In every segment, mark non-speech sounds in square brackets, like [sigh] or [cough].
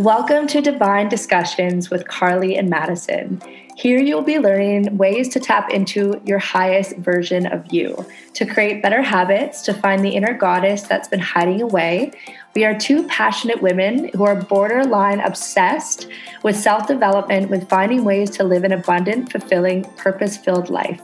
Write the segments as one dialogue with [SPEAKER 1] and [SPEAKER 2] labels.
[SPEAKER 1] Welcome to Divine Discussions with Carly and Madison. Here you'll be learning ways to tap into your highest version of you, to create better habits, to find the inner goddess that's been hiding away. We are two passionate women who are borderline obsessed with self development, with finding ways to live an abundant, fulfilling, purpose filled life.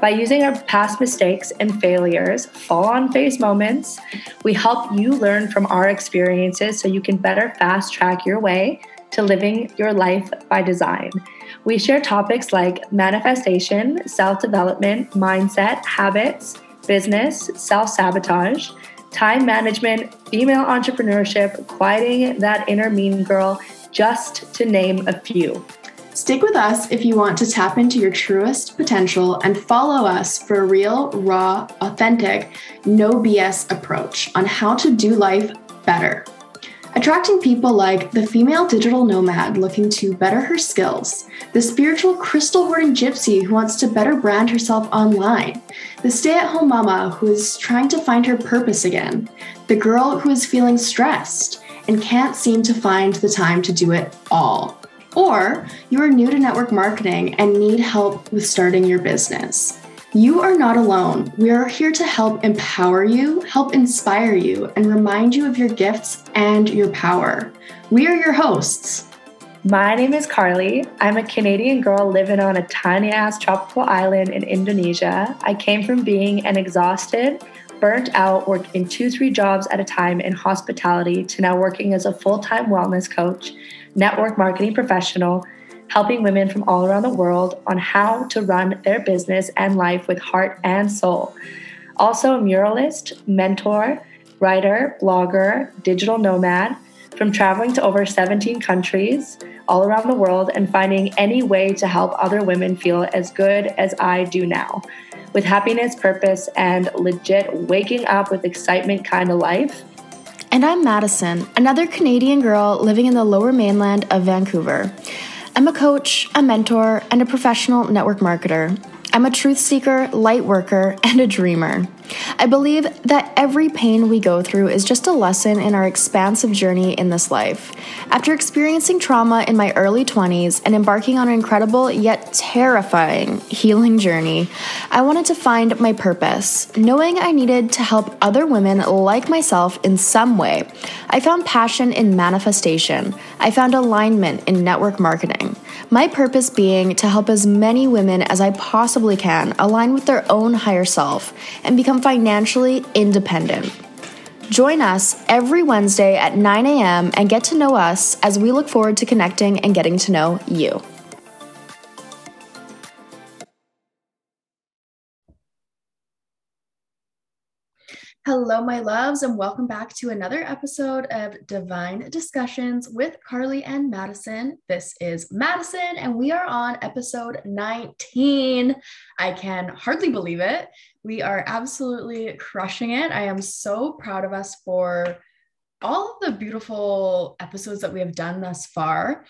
[SPEAKER 1] By using our past mistakes and failures, fall on face moments, we help you learn from our experiences so you can better fast track your way to living your life by design. We share topics like manifestation, self development, mindset, habits, business, self sabotage, time management, female entrepreneurship, quieting that inner mean girl, just to name a few.
[SPEAKER 2] Stick with us if you want to tap into your truest potential and follow us for a real, raw, authentic, no BS approach on how to do life better. Attracting people like the female digital nomad looking to better her skills, the spiritual crystal hoarding gypsy who wants to better brand herself online, the stay at home mama who is trying to find her purpose again, the girl who is feeling stressed and can't seem to find the time to do it all. Or you are new to network marketing and need help with starting your business. You are not alone. We are here to help empower you, help inspire you, and remind you of your gifts and your power. We are your hosts.
[SPEAKER 1] My name is Carly. I'm a Canadian girl living on a tiny ass tropical island in Indonesia. I came from being an exhausted, burnt out, working two, three jobs at a time in hospitality to now working as a full time wellness coach network marketing professional, helping women from all around the world on how to run their business and life with heart and soul. Also, a muralist, mentor, writer, blogger, digital nomad, from traveling to over 17 countries all around the world and finding any way to help other women feel as good as I do now. With happiness, purpose, and legit waking up with excitement kind of life,
[SPEAKER 2] and I'm Madison, another Canadian girl living in the lower mainland of Vancouver. I'm a coach, a mentor, and a professional network marketer. I'm a truth seeker, light worker, and a dreamer. I believe that every pain we go through is just a lesson in our expansive journey in this life. After experiencing trauma in my early 20s and embarking on an incredible yet terrifying healing journey, I wanted to find my purpose. Knowing I needed to help other women like myself in some way, I found passion in manifestation. I found alignment in network marketing. My purpose being to help as many women as I possibly can align with their own higher self and become financially independent. Join us every Wednesday at 9 a.m. and get to know us as we look forward to connecting and getting to know you. Hello, my loves, and welcome back to another episode of Divine Discussions with Carly and Madison. This is Madison, and we are on episode 19. I can hardly believe it. We are absolutely crushing it. I am so proud of us for all of the beautiful episodes that we have done thus far.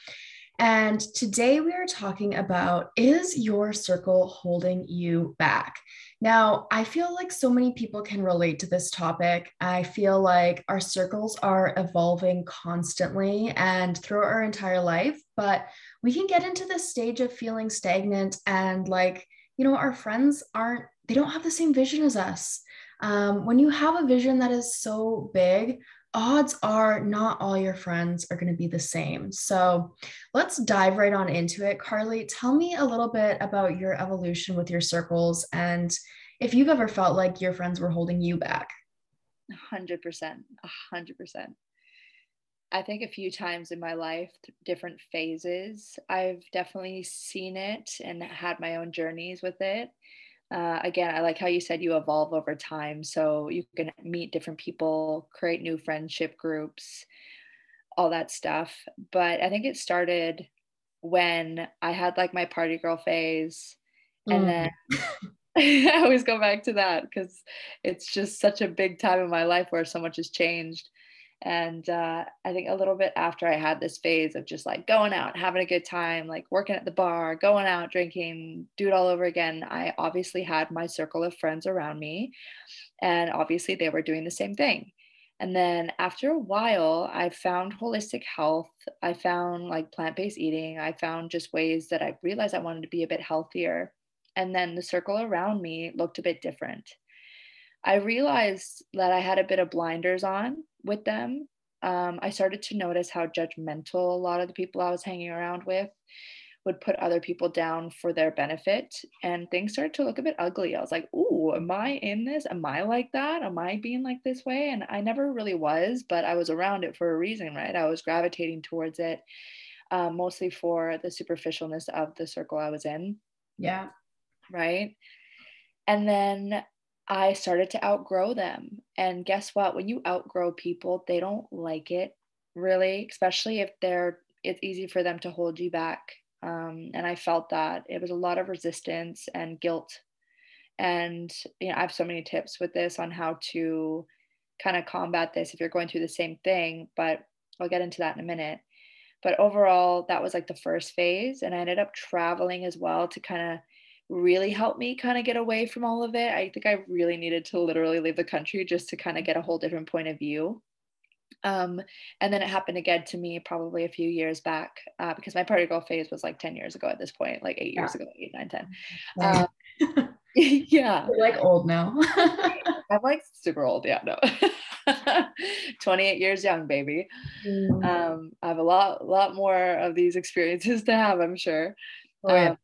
[SPEAKER 2] And today we are talking about is your circle holding you back? Now, I feel like so many people can relate to this topic. I feel like our circles are evolving constantly and throughout our entire life, but we can get into this stage of feeling stagnant and like, you know, our friends aren't, they don't have the same vision as us. Um, when you have a vision that is so big, odds are not all your friends are going to be the same. So let's dive right on into it. Carly, tell me a little bit about your evolution with your circles and if you've ever felt like your friends were holding you back.
[SPEAKER 1] 100%. 100%. I think a few times in my life, different phases, I've definitely seen it and had my own journeys with it uh, again, I like how you said you evolve over time. So you can meet different people, create new friendship groups, all that stuff. But I think it started when I had like my party girl phase. And mm. then [laughs] I always go back to that because it's just such a big time in my life where so much has changed. And uh, I think a little bit after I had this phase of just like going out, having a good time, like working at the bar, going out, drinking, do it all over again, I obviously had my circle of friends around me. And obviously they were doing the same thing. And then after a while, I found holistic health. I found like plant based eating. I found just ways that I realized I wanted to be a bit healthier. And then the circle around me looked a bit different. I realized that I had a bit of blinders on with them. Um, I started to notice how judgmental a lot of the people I was hanging around with would put other people down for their benefit and things started to look a bit ugly. I was like ooh am i in this? Am i like that? Am i being like this way? And i never really was but i was around it for a reason right? I was gravitating towards it um, mostly for the superficialness of the circle i was in.
[SPEAKER 2] Yeah.
[SPEAKER 1] Right? And then i started to outgrow them and guess what when you outgrow people they don't like it really especially if they're it's easy for them to hold you back um, and I felt that it was a lot of resistance and guilt. And you know, I have so many tips with this on how to kind of combat this if you're going through the same thing, but I'll get into that in a minute. But overall, that was like the first phase. And I ended up traveling as well to kind of really helped me kind of get away from all of it. I think I really needed to literally leave the country just to kind of get a whole different point of view. Um, and then it happened again to me probably a few years back uh, because my party girl phase was like 10 years ago at this point, like eight yeah. years ago, eight, nine, 10. Um, [laughs] yeah.
[SPEAKER 2] You're like old now. [laughs]
[SPEAKER 1] I'm like super old. Yeah, no. [laughs] 28 years young, baby. Mm. Um, I have a lot, lot more of these experiences to have, I'm sure. Oh, yeah. Um,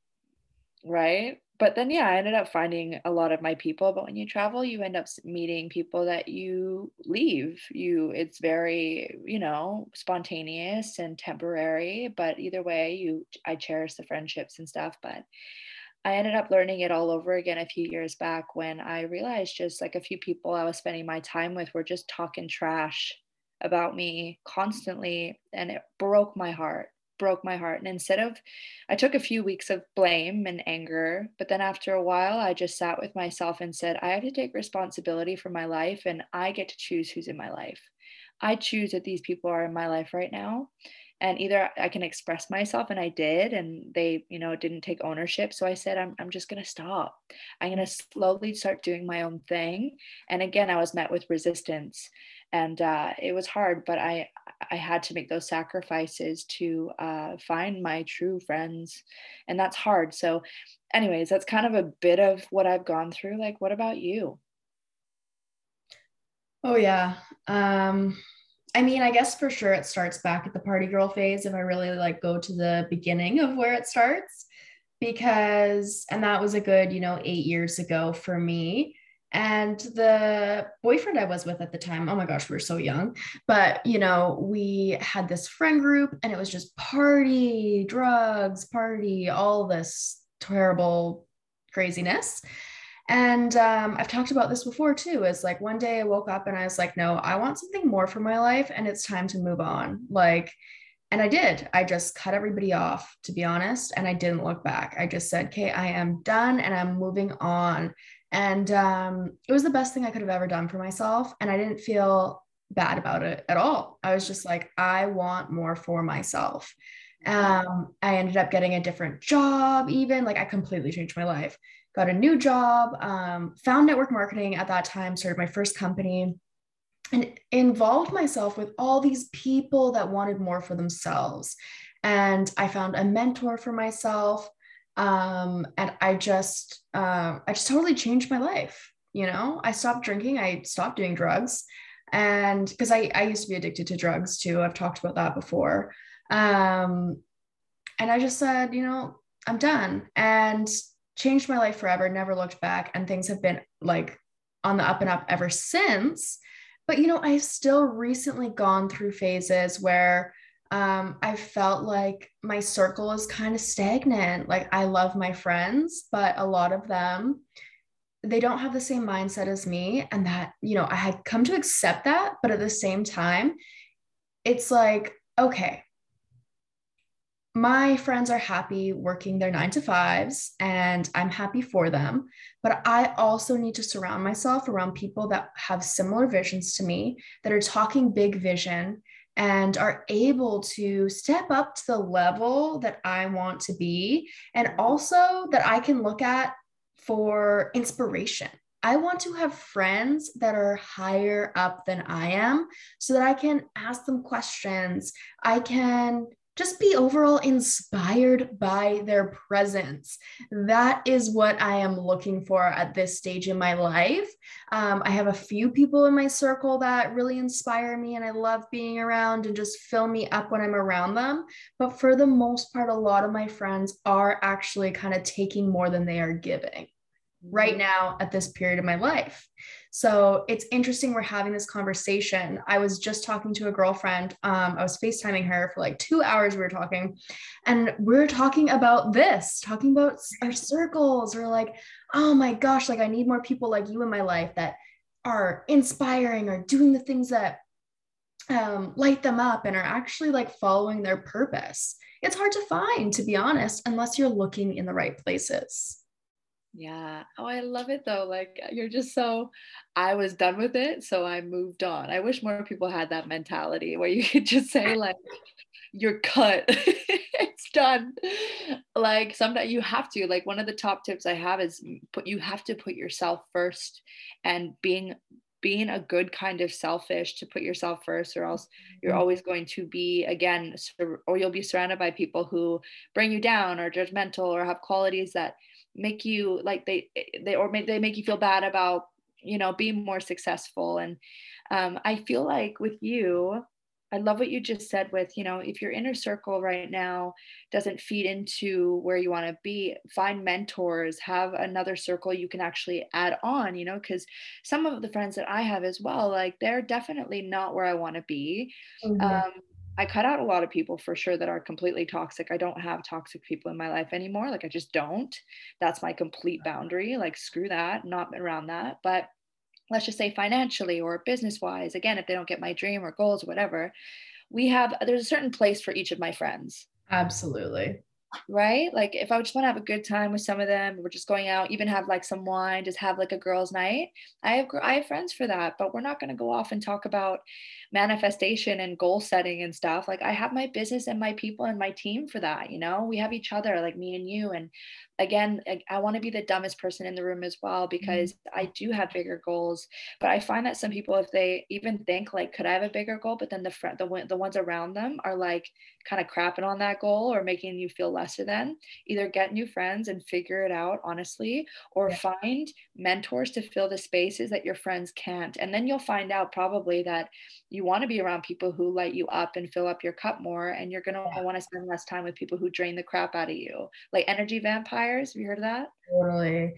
[SPEAKER 1] right? But then yeah i ended up finding a lot of my people but when you travel you end up meeting people that you leave. You it's very you know spontaneous and temporary but either way you i cherish the friendships and stuff but i ended up learning it all over again a few years back when i realized just like a few people i was spending my time with were just talking trash about me constantly and it broke my heart broke my heart. And instead of, I took a few weeks of blame and anger, but then after a while, I just sat with myself and said, I have to take responsibility for my life and I get to choose who's in my life. I choose that these people are in my life right now. And either I can express myself, and I did, and they, you know, didn't take ownership. So I said, I'm, I'm just going to stop. I'm going to slowly start doing my own thing. And again, I was met with resistance and uh, it was hard but i i had to make those sacrifices to uh, find my true friends and that's hard. So anyways that's kind of a bit of what i've gone through like what about you?
[SPEAKER 2] Oh yeah um i mean i guess for sure it starts back at the party girl phase if i really like go to the beginning of where it starts because and that was a good you know eight years ago for me and the boyfriend I was with at the time, oh my gosh, we were so young. But, you know, we had this friend group and it was just party, drugs, party, all this terrible craziness. And um, I've talked about this before too. Is like one day I woke up and I was like, no, I want something more for my life and it's time to move on. Like, and I did. I just cut everybody off, to be honest. And I didn't look back. I just said, okay, I am done and I'm moving on. And um, it was the best thing I could have ever done for myself. And I didn't feel bad about it at all. I was just like, I want more for myself. Um, I ended up getting a different job, even like I completely changed my life. Got a new job, um, found network marketing at that time, started my first company, and involved myself with all these people that wanted more for themselves. And I found a mentor for myself um, and i just uh, i just totally changed my life you know? I stopped drinking i stopped doing drugs and because I, I used to be addicted to drugs too i've talked about that before. Um, and i just said you know i'm done and changed my life forever never looked back and things have been like on the up and up ever since. But you know i've still recently gone through phases where um, I felt like my circle is kind of stagnant. Like I love my friends, but a lot of them, they don't have the same mindset as me. And that, you know, I had come to accept that. But at the same time, it's like, okay, my friends are happy working their nine to fives and I'm happy for them. But I also need to surround myself around people that have similar visions to me, that are talking big vision and are able to step up to the level that I want to be, and also that I can look at for inspiration. I want to have friends that are higher up than I am so that I can ask them questions. I can just be overall inspired by their presence. That is what I am looking for at this stage in my life. Um, I have a few people in my circle that really inspire me and I love being around and just fill me up when I'm around them. But for the most part, a lot of my friends are actually kind of taking more than they are giving right mm-hmm. now at this period of my life. So it's interesting we're having this conversation. I was just talking to a girlfriend. Um, I was FaceTiming her for like two hours. We were talking, and we are talking about this, talking about our circles. We're like, oh my gosh, like I need more people like you in my life that are inspiring or doing the things that um, light them up and are actually like following their purpose. It's hard to find, to be honest, unless you're looking in the right places.
[SPEAKER 1] Yeah. Oh, I love it though. Like you're just so I was done with it, so I moved on. I wish more people had that mentality where you [laughs] could just say [laughs] like you're cut. [laughs] it's done. Like sometimes you have to. Like one of the top tips I have is put you have to put yourself first and being being a good kind of selfish to put yourself first or else you're mm-hmm. always going to be again or you'll be surrounded by people who bring you down or judgmental or have qualities that make you like they they or make, they make you feel bad about you know being more successful and um, i feel like with you i love what you just said with you know if your inner circle right now doesn't feed into where you want to be find mentors have another circle you can actually add on you know because some of the friends that i have as well like they're definitely not where i want to be mm-hmm. um, I cut out a lot of people for sure that are completely toxic. I don't have toxic people in my life anymore. Like I just don't. That's my complete uh-huh. boundary. Like screw that, not around that. But let's just say financially or business wise, again, if they don't get my dream or goals or whatever, we have there's a certain place for each of my friends.
[SPEAKER 2] Absolutely
[SPEAKER 1] right? Like if I just want to have a good time with some of them, we're just going out, even have like some wine, just have like a girls' night. I have I have friends for that, but we're not going to go off and talk about manifestation and goal setting and stuff. Like I have my business and my people and my team for that. You know, we have each other, like me and you, and again i want to be the dumbest person in the room as well because mm-hmm. i do have bigger goals but i find that some people if they even think like could i have a bigger goal but then the friend the, the ones around them are like kind of crapping on that goal or making you feel lesser than either get new friends and figure it out honestly or yeah. find mentors to fill the spaces that your friends can't and then you'll find out probably that you want to be around people who light you up and fill up your cup more and you're going to yeah. want to spend less time with people who drain the crap out of you like energy have you heard of that?
[SPEAKER 2] Totally.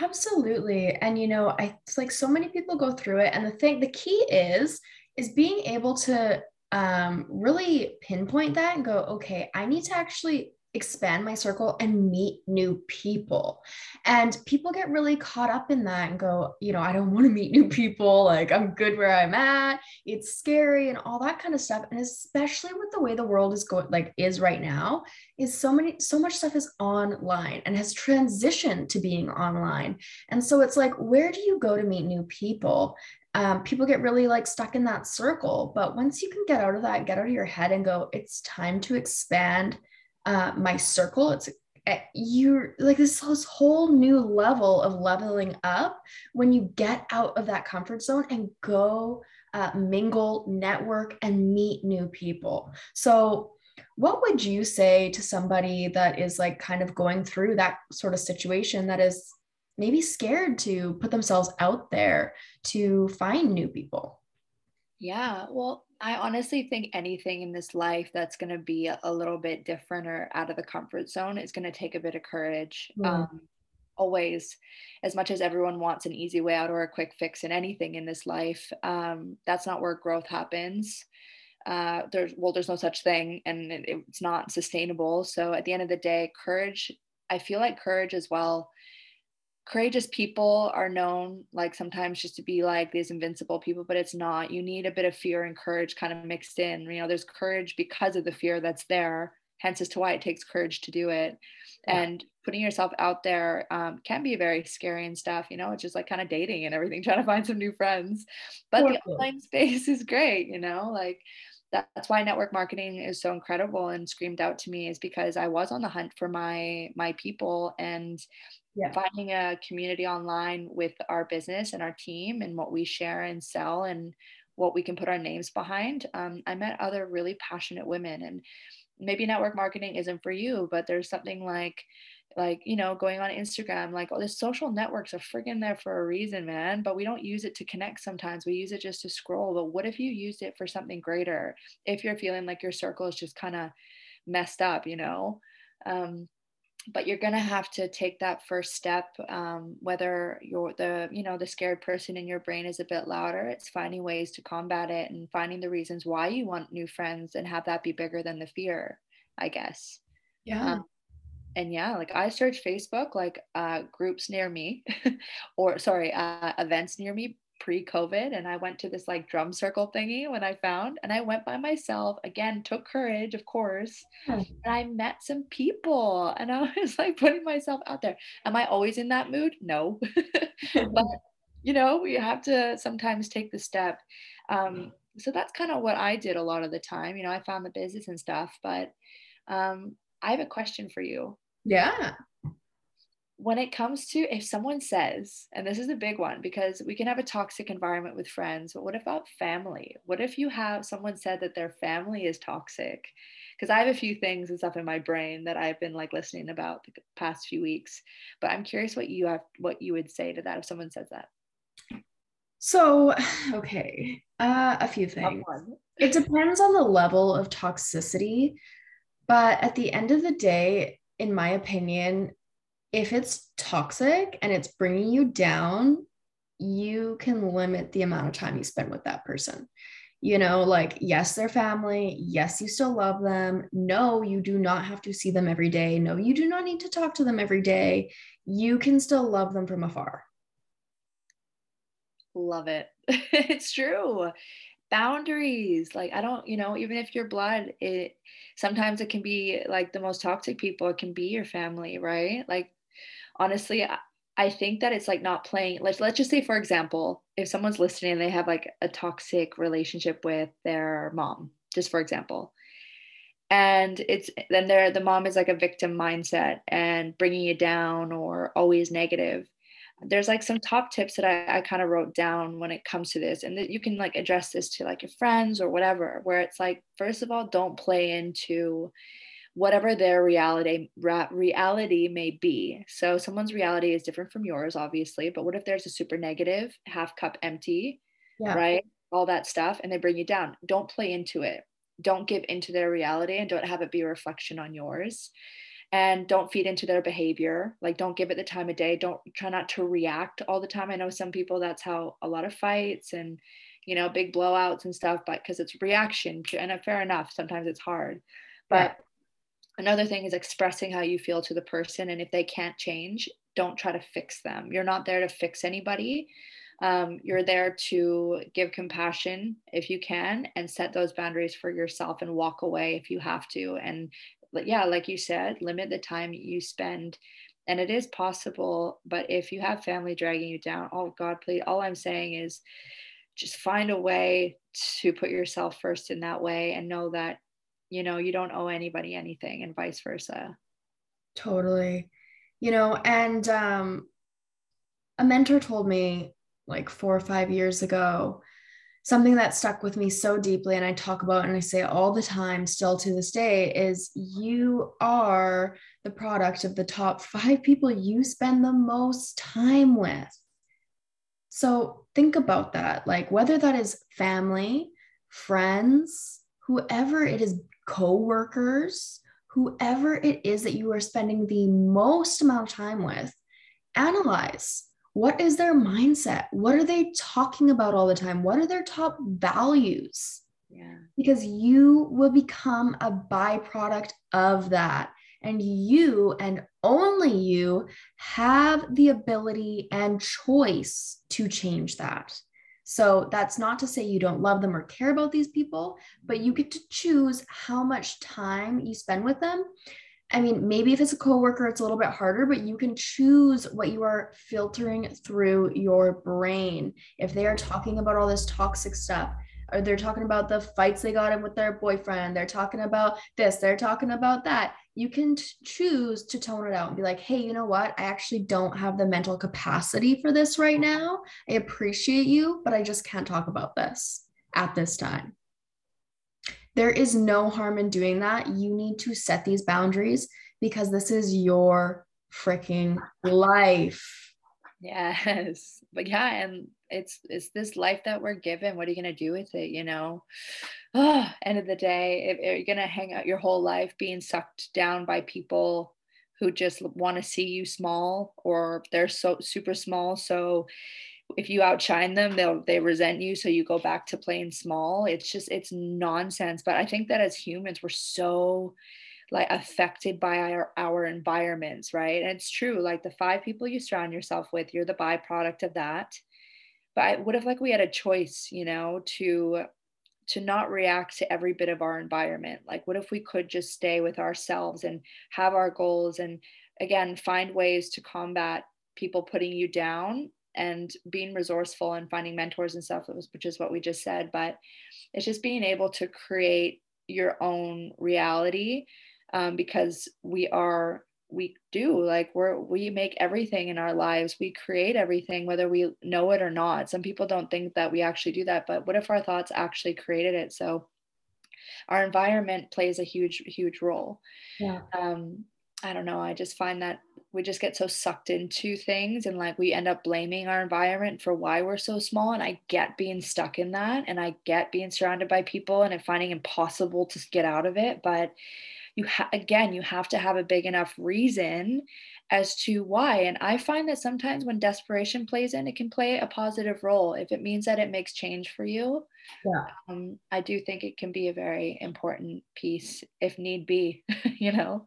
[SPEAKER 2] Absolutely. And you know, I it's like so many people go through it. And the thing, the key is, is being able to um, really pinpoint that and go, okay, I need to actually expand my circle and meet new people. And people get really caught up in that and go, you know, I don't want to meet new people. Like I'm good where I'm at. It's scary and all that kind of stuff. And especially with the way the world is going, like is right now, is so many, so much stuff is online and has transitioned to being online. And so it's like, where do you go to meet new people? Um, people get really like stuck in that circle. But once you can get out of that, get out of your head and go, it's time to expand uh, my circle. It's eh, you're like this, this whole new level of leveling up when you get out of that comfort zone and go uh, mingle, network, and meet new people. So, what would you say to somebody that is like kind of going through that sort of situation that is maybe scared to put themselves out there to find new people?
[SPEAKER 1] Yeah, well, I honestly think anything in this life that's going to be a, little bit different or out of the comfort zone is going to take a bit of courage. Um, always, as much as everyone wants an easy way out or a quick fix in anything in this life, um, that's not where growth happens. Uh, there's well, there's no such thing, and it, it's not sustainable. So at the end of the day, courage. I feel like courage as well courageous people are known like sometimes just to be like these invincible people but it's not. You need a bit of fear and courage kind of mixed in you know there's courage because of the fear that's there hence as to why it takes courage to do it. Yeah. and putting yourself out there um, can be very scary and stuff you know it's just like kind of dating and everything [laughs] trying to find some new friends. But the online space is great you know like that's why network marketing is so incredible and screamed out to me is because I was on the hunt for my my people and yeah. finding a community online with our business and our team and what we share and sell and what we can put our names behind. Um, I met other really passionate women, and maybe network marketing isn't for you, but there's something like like you know going on instagram like all the social networks are friggin there for a reason man but we don't use it to connect sometimes we use it just to scroll but what if you used it for something greater if you're feeling like your circle is just kind of messed up you know um, but you're going to have to take that first step um, whether you're the you know the scared person in your brain is a bit louder it's finding ways to combat it and finding the reasons why you want new friends and have that be bigger than the fear i guess.
[SPEAKER 2] Yeah. Um,
[SPEAKER 1] and yeah like i search facebook like uh, groups near me [laughs] or sorry uh, events near me pre-covid and i went to this like drum circle thingy when i found and i went by myself again took courage of course and i met some people and i [laughs] was like putting myself out there. Am i always in that mood? No. [laughs] [laughs] But you know we have to sometimes take the step. Um, so that's kind of what i did a lot of the time you know i found the business and stuff but um, i have a question for you.
[SPEAKER 2] Yeah.
[SPEAKER 1] When it comes to if someone says, and this is a big one because we can have a toxic environment with friends, but what about family? What if you have someone said that their family is toxic? Because I have a few things and stuff in my brain that I've been like listening about the past few weeks. But I'm curious what you have what you would say to that if someone says that.
[SPEAKER 2] So, okay, uh, a few things. It depends on the level of toxicity, but at the end of the day, in my opinion, if it's toxic and it's bringing you down, you can limit the amount of time you spend with that person. You know, like, yes, they're family. Yes, you still love them. No, you do not have to see them every day. No, you do not need to talk to them every day. You can still love them from afar.
[SPEAKER 1] Love it. [laughs] it's true boundaries like i don't you know even if you're blood it sometimes it can be like the most toxic people it can be your family right like honestly I, think that it's like not playing let's let's just say for example if someone's listening and they have like a toxic relationship with their mom just for example and it's then they're the mom is like a victim mindset and bringing you down or always negative there's like some top tips that I, I kind of wrote down when it comes to this and that you can like address this to like your friends or whatever where it's like first of all don't play into whatever their reality ra- reality may be. So someone's reality is different from yours obviously but what if there's a super negative half cup empty yeah. right? All that stuff and they bring you down. Don't play into it. Don't give into their reality and don't have it be a reflection on yours. And don't feed into their behavior. Like don't give it the time of day. Don't try not to react all the time. I know some people that's how a lot of fights and you know big blowouts and stuff but because it's reaction to and fair enough sometimes it's hard. But yeah. Another thing is expressing how you feel to the person and if they can't change don't try to fix them. You're not there to fix anybody. Um, you're there to give compassion if you can and set those boundaries for yourself and walk away if you have to. And yeah, like you said, limit the time you spend. And it is possible, but if you have family dragging you down, oh God, please, all I'm saying is just find a way to put yourself first in that way and know that, you know, you don't owe anybody anything and vice versa.
[SPEAKER 2] Totally. You know, and um, a mentor told me like four or five years ago something that stuck with me so deeply and I talk about and I say all the time still to this day is you are the product of the top [laughs] 5 people you spend the most time with. So think about that like whether that is family, friends, whoever it is co-workers, whoever it is that you are spending the most amount of time with, analyze what is their mindset? What are they talking about all the time? What are their top values?
[SPEAKER 1] Yeah.
[SPEAKER 2] Because you will become a byproduct of that. And you and only you have the ability and choice to change that. So that's not to say you don't love them or care about these people, but you get to choose how much time you spend with them I mean, maybe if it's a coworker, it's a little bit harder, but you can choose what you are filtering through your brain. If they are talking about all this toxic stuff, or they're talking about the fights they got in with their boyfriend. They're talking about this. They're talking about that. You can t- choose to tone it out and be like hey you know what? I actually don't have the mental capacity for this right now. I appreciate you but i just can't talk about this at this time. There is no harm in doing that. You need to set these boundaries because this is your freaking life.
[SPEAKER 1] Yes. But yeah and it's it's this life that we're given what are you going to do with it you know? Oh, end of the day if, if you're going to hang out your whole life being sucked down by people who just want to see you small or they're so super small so if you outshine them they'll they resent you so you go back to playing small it's just it's nonsense but i think that as humans we're so like affected by our, our environments right? And it's true like the five people you surround yourself with you're the byproduct of that but what if like we had a choice you know to to not react to every bit of our environment? Like what if we could just stay with ourselves and have our goals and again find ways to combat people putting you down and being resourceful and finding mentors and stuff which is what we just said but it's just being able to create your own reality um, because we are we do like we're we make everything in our lives we create everything whether we know it or not. Some people don't think that we actually do that but what if our thoughts actually created it? So our environment plays a huge huge role.
[SPEAKER 2] Yeah.
[SPEAKER 1] Um i don't know i just find that we just get so sucked into things and like we end up blaming our environment for why we're so small and i get being stuck in that and i get being surrounded by people and finding impossible to get out of it but you ha- again you have to have a big enough reason as to why. And i find that sometimes when desperation plays in it can play a positive role. If it means that it makes change for you
[SPEAKER 2] yeah.
[SPEAKER 1] um, i do think it can be a very important piece if need be [laughs] you know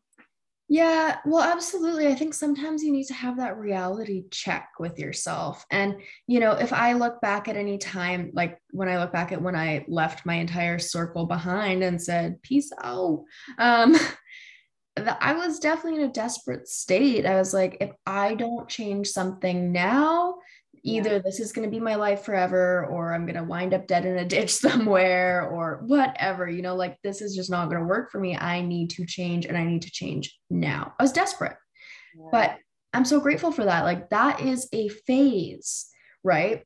[SPEAKER 2] yeah, well, absolutely. I think sometimes you need to have that reality check with yourself. And, you know, if I look back at any time, like when I look back at when I left my entire circle behind and said, peace out, um, [laughs] I was definitely in a desperate state. I was like, if I don't change something now, either yeah. this is going to be my life forever or i'm going to wind up dead in a [laughs] ditch somewhere or whatever you know like this is just not going to work for me. I need to change and i need to change now. I was desperate yeah. but i'm so grateful for that. Like that is a phase right?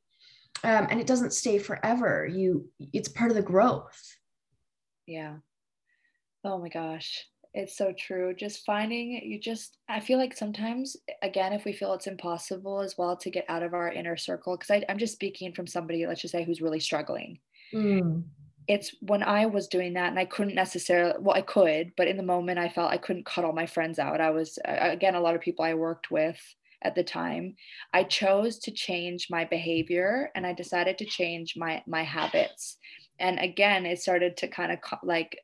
[SPEAKER 2] Um, and it doesn't stay forever. You it's part of the growth.
[SPEAKER 1] Yeah. Oh my gosh it's so true. Just finding you just, I feel like sometimes, again, if we feel it's impossible as well to get out of our inner circle, because I'm just speaking from somebody, let's just say, who's really struggling.
[SPEAKER 2] Mm.
[SPEAKER 1] It's when I was doing that and I couldn't necessarily, well, I could, but in the moment I felt I couldn't cut all my friends out. I was, again, a lot of people I worked with at the time. I chose to change my behavior and I decided to change my my habits. And again, it started to kind of like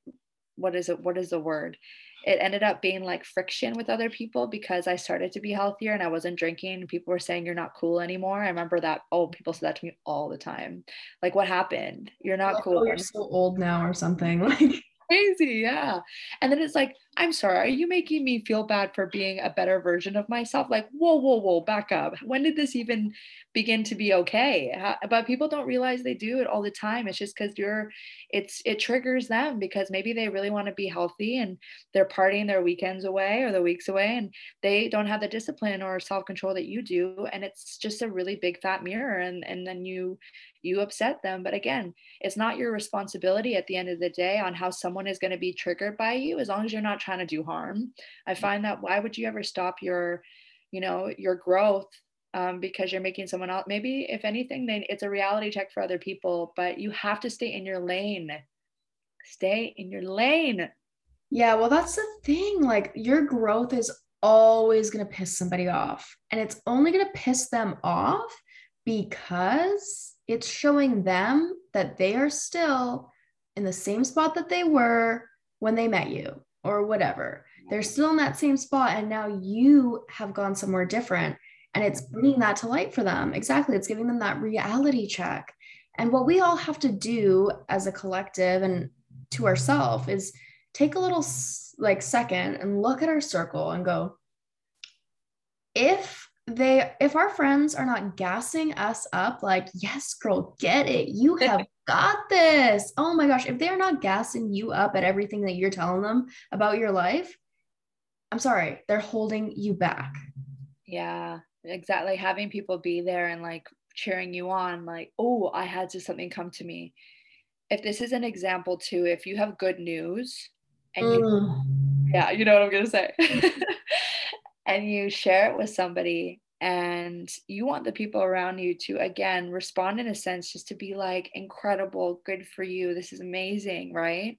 [SPEAKER 1] what is it what is the word it ended up being like friction with other people because I started to be healthier and I wasn't drinking. People were saying you're not cool anymore. I remember that. Oh, people said that to me all the time. Like, what happened? You're not
[SPEAKER 2] like,
[SPEAKER 1] cool.
[SPEAKER 2] Oh, you're so old now, or something. [laughs] Like,
[SPEAKER 1] crazy. Yeah. And then it's like, I'm sorry, are you making me feel bad for being a better version of myself? Like, whoa, whoa, whoa, back up. When did this even begin to be okay? But people don't realize they do it all the time. It's just because you're, it's, it triggers them because maybe they really want to be healthy and they're partying their weekends away or the weeks away and they don't have the discipline or self control that you do. And it's just a really big fat mirror. And, and then you, you upset them. But again, it's not your responsibility at the end of the day on how someone is going to be triggered by you as long as you're not trying to do harm. I find that why would you ever stop your, you know, your growth um, because you're making someone else maybe if anything then it's a reality check for other people but you have to stay in your lane stay in your lane
[SPEAKER 2] yeah well that's the thing like your growth is always going to piss somebody off and it's only going to piss them off because it's showing them that they are still in the same spot that they were when they met you or whatever. They're still in that same spot. And now you have gone somewhere different. And it's mm-hmm. bringing that to light for them. Exactly. It's giving them that reality check. And what we all have to do as a collective and to ourselves is take a little like second and look at our circle and go, if they if our friends are not gassing us up like yes girl get it you [laughs] have got this. Oh my gosh. If they're not gassing you up at everything that you're telling them about your life, I'm sorry, they're holding you back.
[SPEAKER 1] Yeah, exactly. Having people be there and like cheering you on, like, oh, I had to something come to me. If this is an example too, if you have good news and you, mm. yeah, you know what I'm gonna say, [laughs] and you share it with somebody and you want the people around you to again respond in a sense just to be like incredible good for you this is amazing right?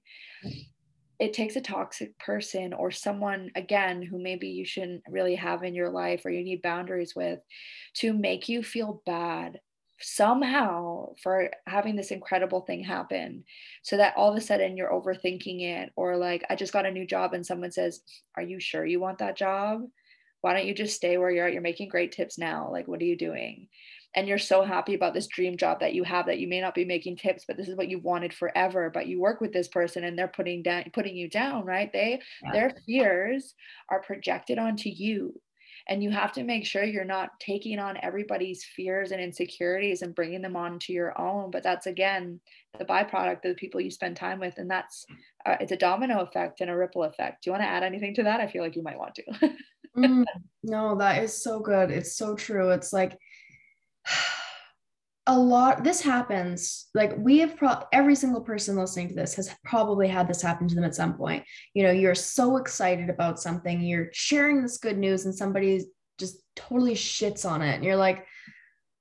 [SPEAKER 1] It takes a toxic person or someone again who maybe you shouldn't really have in your life or you need boundaries with to make you feel bad somehow for having this incredible thing happen so that all of a sudden you're overthinking it or like i just got a new job and someone says are you sure you want that job why don't you just stay where you're at? You're making great tips now. Like, what are you doing? And you're so happy about this dream job that you have that you may not be making tips, but this is what you wanted forever. But you work with this person and they're putting down putting you down, right? They yeah. their fears are projected onto you. And you have to make sure you're not taking on everybody's fears and insecurities and bringing them onto your own. But that's again the byproduct of the people you spend time with, and that's uh, it's a domino effect and a ripple effect. Do you want to add anything to that? I feel like you might want to. [laughs]
[SPEAKER 2] mm, [laughs] no, that is so good. It's so true. It's like [sighs] a lot this happens like we have pro- every single person listening to this has probably had this happen to them at some point you know you're so excited about something you're sharing this good news and somebody just totally shits on it and you're like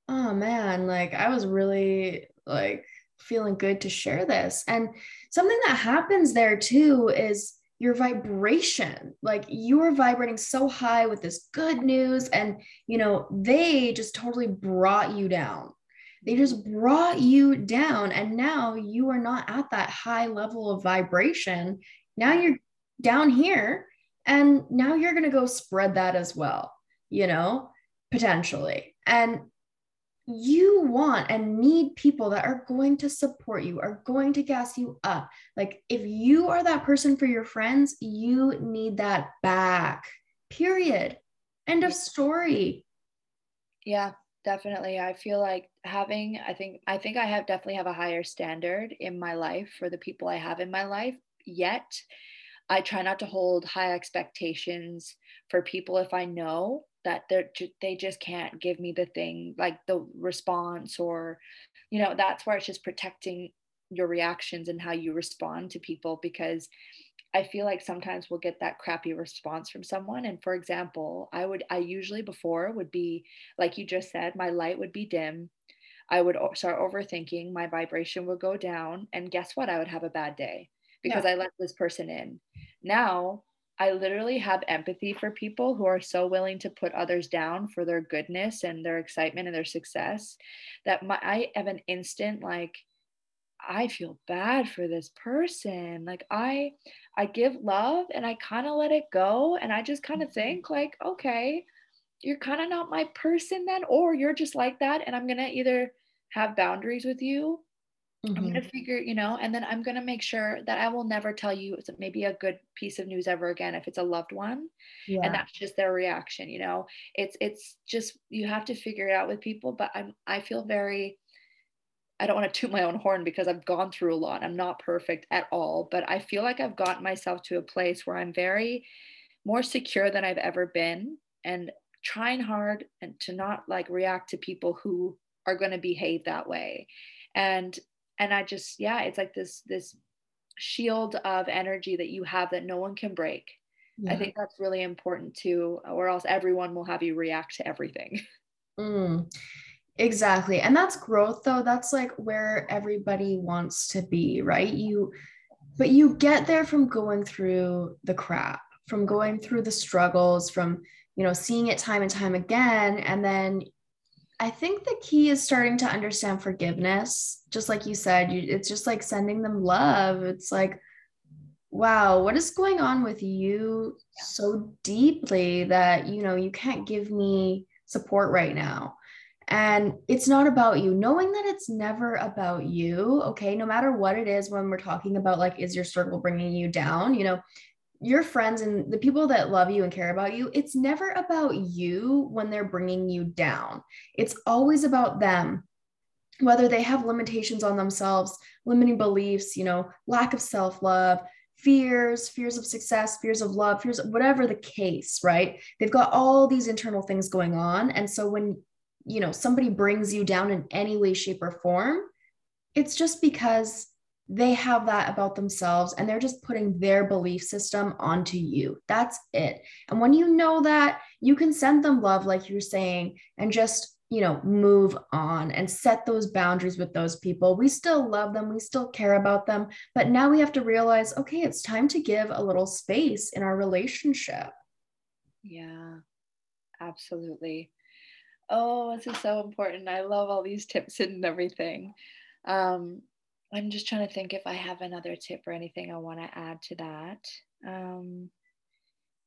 [SPEAKER 2] oh man like i was really like feeling good to share this and something that happens there too is your vibration. Like you are vibrating so high with this good news and you know they just totally brought you down. They just brought you down and now you are not at that high level of vibration. Now you're down here and now you're going to go spread that as well you know potentially. And you want and need people that are going to support you, are going to gas you up. Like if you are that person for your friends, you need that back. Period. End of story.
[SPEAKER 1] Yeah, definitely. I feel like having I think I think I have definitely have a higher standard in my life for the people I have in my life. Yet I try not to hold high expectations for people if I know that they're they just can't give me the thing like the response or you know that's where it's just protecting your reactions and how you respond to people because I feel like sometimes we'll get that crappy response from someone. And for example, I would, I usually before would be, like you just said, my light would be dim. I would start overthinking, my vibration would go down. And guess what? I would have a bad day because yeah. I let this person in. Now I literally have empathy for people who are so willing to put others down for their goodness and their excitement and their success that my, I have an instant like I feel bad for this person. Like I I give love and I kind of let it go and I just kind of mm-hmm. think like okay, you're kind of not my person then or you're just like that and I'm going to either have boundaries with you Mm-hmm. I'm going to figure, you know, and then I'm going to make sure that I will never tell you it's maybe a good piece of news ever again if it's a loved one. Yeah. And that's just their reaction, you know. It's it's just you have to figure it out with people, but I'm I feel very I don't want to toot my own horn because I've gone through a lot. I'm not perfect at all, but I feel like I've gotten myself to a place where I'm very more secure than I've ever been and trying hard and to not like react to people who are going to behave that way. And and i just yeah it's like this this shield of energy that you have that no one can break. Yeah. i think that's really important too or else everyone will have you react to everything. [laughs]
[SPEAKER 2] Mm, exactly. And that's growth though. That's like where everybody wants to be right? You but you get there from going through the crap from going through the struggles from you know seeing it time and time again and then I think the key is starting to understand forgiveness. Just like you said, you, it's just like sending them love. It's like, wow, what is going on with you so deeply that, you know, you can't give me support right now? And it's not about you, knowing that it's never about you. Okay. No matter what it is, when we're talking about like, is your struggle bringing you down? You know, your friends and the people that love you and care about you, it's never about you when they're bringing you down. It's always about them. whether they have limitations on themselves, limiting beliefs, you know, lack of self love, fears, fears of success, fears of love, fears, whatever the case, right? They've got all these internal things going on. And so when, you know, somebody brings you down in any way, shape, or form, it's just because they have that about themselves and they're just putting their belief system onto you. That's it. And when you know that, you can send them love, like you're saying, and just you know, move on and set those boundaries with those people. We still love them, we still care about them, but now we have to realize okay, it's time to give a little space in our relationship.
[SPEAKER 1] Yeah, absolutely. Oh, this is so important. I love all these tips and everything. Um, I'm just trying to think if I have another tip or anything I want to add to that. Um,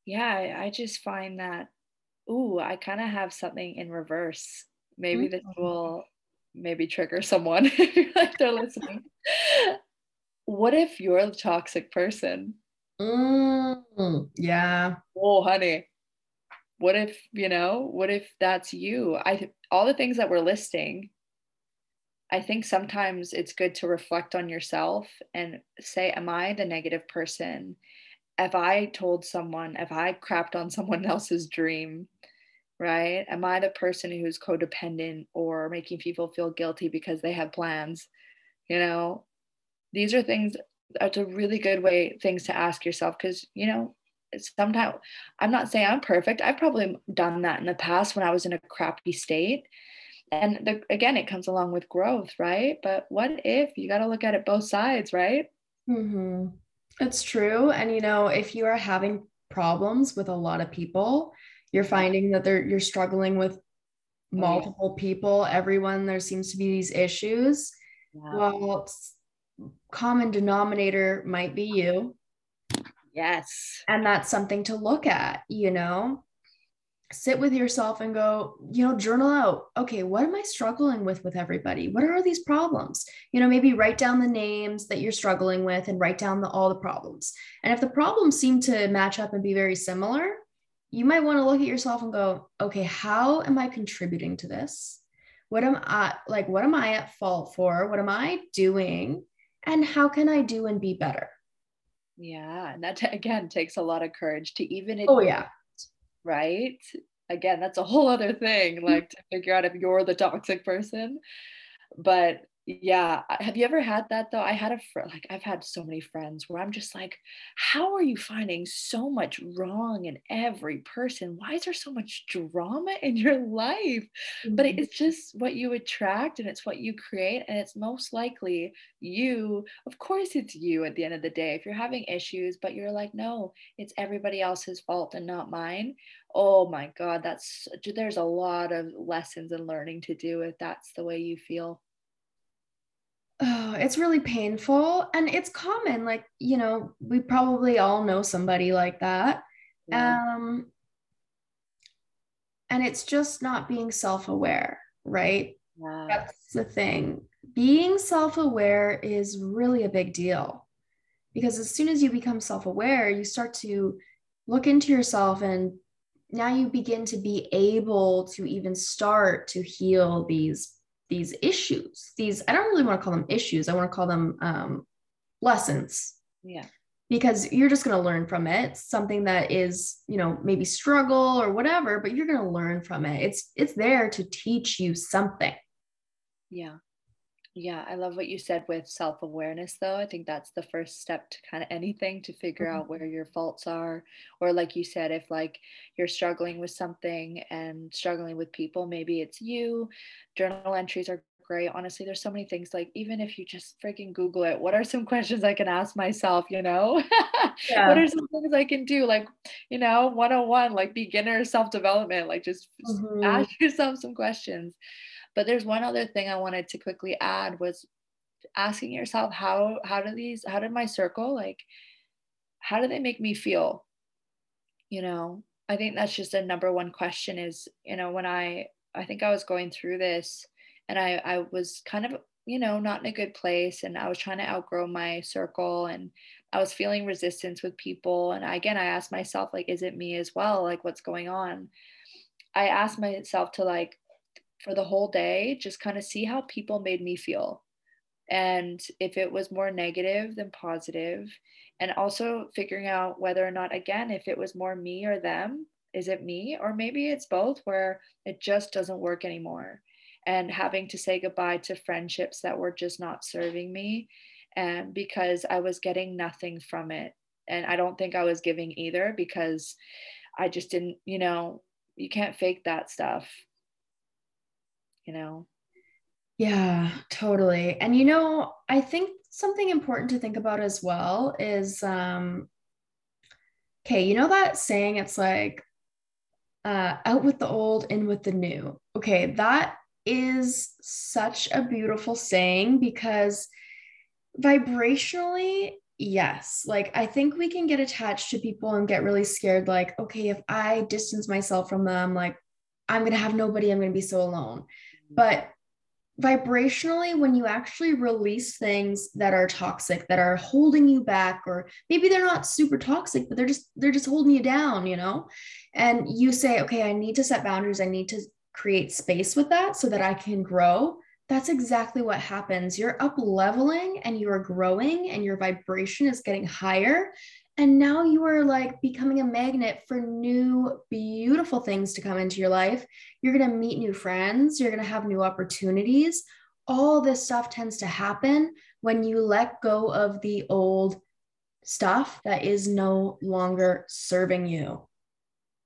[SPEAKER 1] yeah, I, I just find that, ooh, I kind of have something in reverse. Maybe this mm-hmm. will maybe trigger someone. [laughs] Like they're listening. What if you're the toxic person?
[SPEAKER 2] Mm, yeah.
[SPEAKER 1] Oh honey. What if you know what if that's you? I all the things that we're listing i think sometimes it's good to reflect on yourself and say am i the negative person? If i told someone if i crapped on someone [laughs] else's dream? Right? Am I the person who's codependent or making people feel guilty because they have plans? You know, these are things that's a really good way things to ask yourself because you know sometimes i'm not saying i'm perfect. I've probably done that in the past when i was in a crappy state and the, again it comes along with growth right? But what if you got to look at it both sides right?
[SPEAKER 2] Mm-hmm. it's true. And you know if you are having problems with a lot of people you're finding that they're you're struggling with multiple oh, yeah. people everyone there seems to be these issues. Yeah. well common denominator might be you.
[SPEAKER 1] Yes.
[SPEAKER 2] And that's something to look at you know sit with yourself and go you know journal out okay what am i struggling with with everybody what are these problems you know maybe write down the names that you're struggling with and write down the, all the problems and if the problems seem to match up and be very similar you might want to look at yourself and go, okay, how am I contributing to this? What am I like? What am I at fault for? What am I doing? And how can I do and be better?
[SPEAKER 1] Yeah. And that [laughs] again takes a lot of courage to even
[SPEAKER 2] oh yeah
[SPEAKER 1] right? Again that's a whole other thing like to figure out if you're the toxic person. But yeah have you ever had that though? I had a friend like i've had so many friends where i'm just like how are you finding so much wrong in every person? Why is there so much drama [laughs] in your life? Mm-hmm. but it's just what you attract and it's what you create and it's most likely you of course it's you at the end of the day if you're having issues but you're like no it's everybody else's fault and not mine. Oh my god that's there's a lot of lessons and learning to do if that's the way you feel
[SPEAKER 2] oh, it's really painful and it's common like you know we probably all know somebody like that yeah. um and it's just not being self-aware right yeah. that's the thing being self-aware is really a big deal because as soon as you become self-aware you start to look into yourself and now you begin to be able to even start to heal these these issues these i don't really want to call them issues i want to call them um, lessons.
[SPEAKER 1] Yeah.
[SPEAKER 2] Because you're just going to learn from it something that is you know maybe struggle or whatever but you're going to learn from it. It's it's there to teach you something.
[SPEAKER 1] Yeah yeah, I love what you said with self awareness, though. I think that's the first step to kind of anything to figure mm-hmm. out where your faults are. Or, like you said, if like you're struggling with something and struggling with people, maybe it's you. Journal entries are great. Honestly, there's so many things. Like, even if you just freaking Google it, what are some [laughs] questions I can ask myself? You know, [laughs] yeah. what are some things I can do? Like, you know, 101, like beginner self development, like just mm-hmm. ask yourself some questions. But there's one other thing I wanted to quickly add was asking yourself how how do these how did my circle like how do they make me feel? You know, I think that's just a number one question is, you know, when I I think I was going through this and I I was kind of you know not in a good place and I was trying to outgrow my circle and I was feeling resistance with people. And again I asked myself like is it me as well? Like what's going on? I asked myself to like for the whole day, just kind of see how people made me feel. And if it was more negative than positive, and also figuring out whether or not, again, if it was more me or them, is it me? Or maybe it's both where it just doesn't work anymore. And having to say goodbye to friendships that were just not serving me and because I was getting nothing from it. And I don't think I was giving either because I just didn't, you know, you can't fake that stuff, you know?
[SPEAKER 2] Yeah, totally. And you know, I think something important to think about as well is um okay, you know that saying it's like uh out with the old, in with the new. Okay, that is such a beautiful saying because vibrationally yes like i think we can get attached to people and get really scared like okay if i distance myself from them like i'm going to have nobody i'm going to be so alone. But vibrationally when you actually release things that are toxic that are holding you back or maybe they're not super toxic but they're just they're just holding you down you know and you say okay i need to set boundaries i need to create space with that so that i can grow that's exactly what happens. You're up leveling and you are growing and your vibration is getting higher. And now you are like becoming a magnet for new, beautiful things to come into your life. You're going to meet new friends. You're going to have new opportunities. All this stuff tends to happen when you let go of the old stuff that is no longer serving you.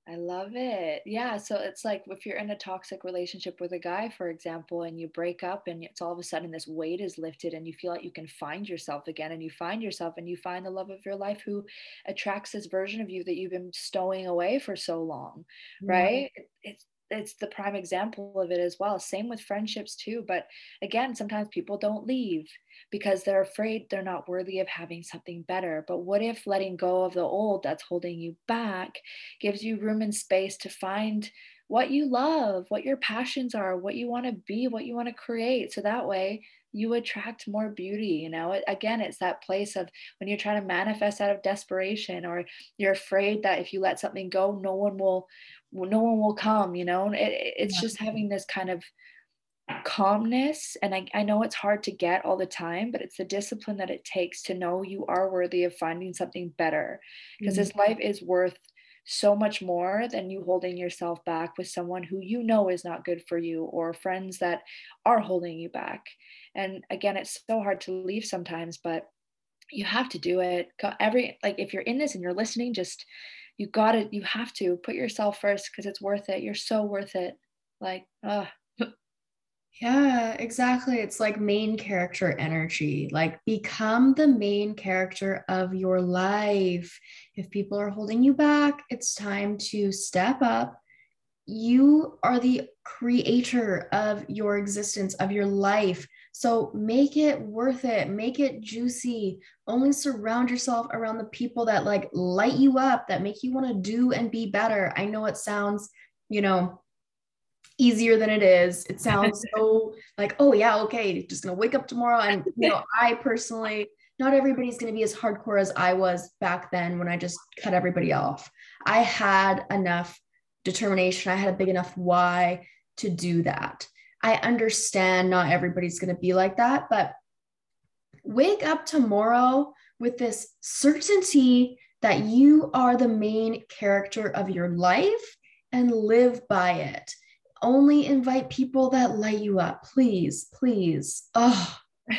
[SPEAKER 1] I love it. Yeah. So it's like if you're in a toxic relationship with a guy, for example, and you break up and it's all of a sudden this weight is lifted and you feel like you can find yourself again and you find yourself and you find the love of your life who attracts this version of you that you've been stowing away for so long. Right. It's it's the prime example of it as well. Same with friendships too. But again, sometimes people don't leave because they're afraid they're not worthy of having something better. But what if letting go of the old that's holding you back gives you room and space to find what you love, what your passions are, what you want to be, what you want to create. So that way you attract more beauty you know again it's that place of when you're trying to manifest out of desperation or you're afraid that if you let something go no one will no one will come you know? It, it's yeah. just having this kind of calmness. And I, I know it's hard to get all the time but it's the discipline that it takes to know you are worthy of finding something better. Because mm-hmm. this life is worth so much more than you holding yourself back with someone who you know is not good for you or friends that are holding you back. And again it's so hard to leave sometimes but you have to do it. Every like if you're in this and you're listening just you got it you have to put yourself first because it's worth it. You're so worth it. Like uh
[SPEAKER 2] yeah exactly. It's like main character energy. Like become the main character of your life. If people are holding you back it's time to step up. You are the creator of your existence of your life so make it worth it, make it juicy. Only surround yourself around the people that like light you up, that make you want to do and be better. I know it sounds, you know, easier than it is. It sounds [laughs] so like, oh yeah, okay, just gonna wake up tomorrow. And you know, I personally, not everybody's gonna be as hardcore as I was back then when I just cut everybody off. I had enough determination, I had a big enough why to do that. I understand not everybody's going to be like that, but wake up tomorrow with this certainty that you are the main character of your life and live by it. Only invite people that light you up, please, please. Oh. [laughs]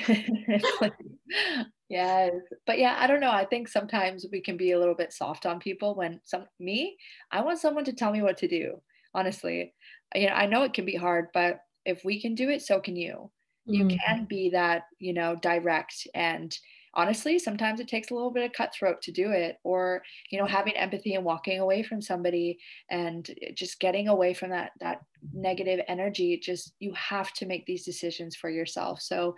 [SPEAKER 1] yes. But yeah, I don't know. I think sometimes we can be a little bit soft on people when some me, I want someone to tell me what to do. Honestly. You know, I know it can be hard, but if we can do it so can you you mm-hmm. can be that you know direct and honestly sometimes it takes a little bit of cutthroat to do it or you know having empathy and walking away from somebody and just getting away from that that negative energy just you have to make these decisions for yourself so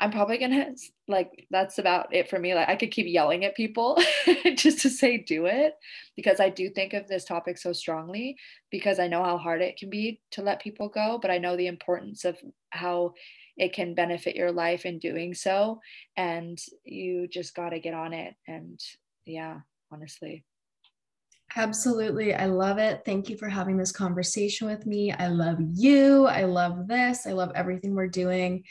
[SPEAKER 1] I'm probably gonna like that's about it for me. Like I could keep yelling at people [laughs] just to say do it because I do think of this topic so strongly because I know how hard it can be to let people go, but I know the importance of how it can benefit your life in doing so. And you just gotta get on it. And yeah, honestly.
[SPEAKER 2] Absolutely. I love it. Thank you for having this conversation with me. I love you. I love this. I love everything we're doing.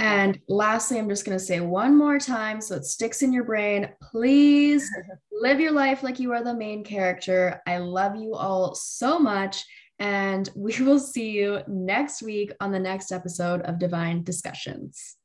[SPEAKER 2] And lastly, I'm just going to say one more time so it sticks in your brain. Please live your life like you are the main character. I love you all so much. And we will see you next week on the next episode of Divine Discussions.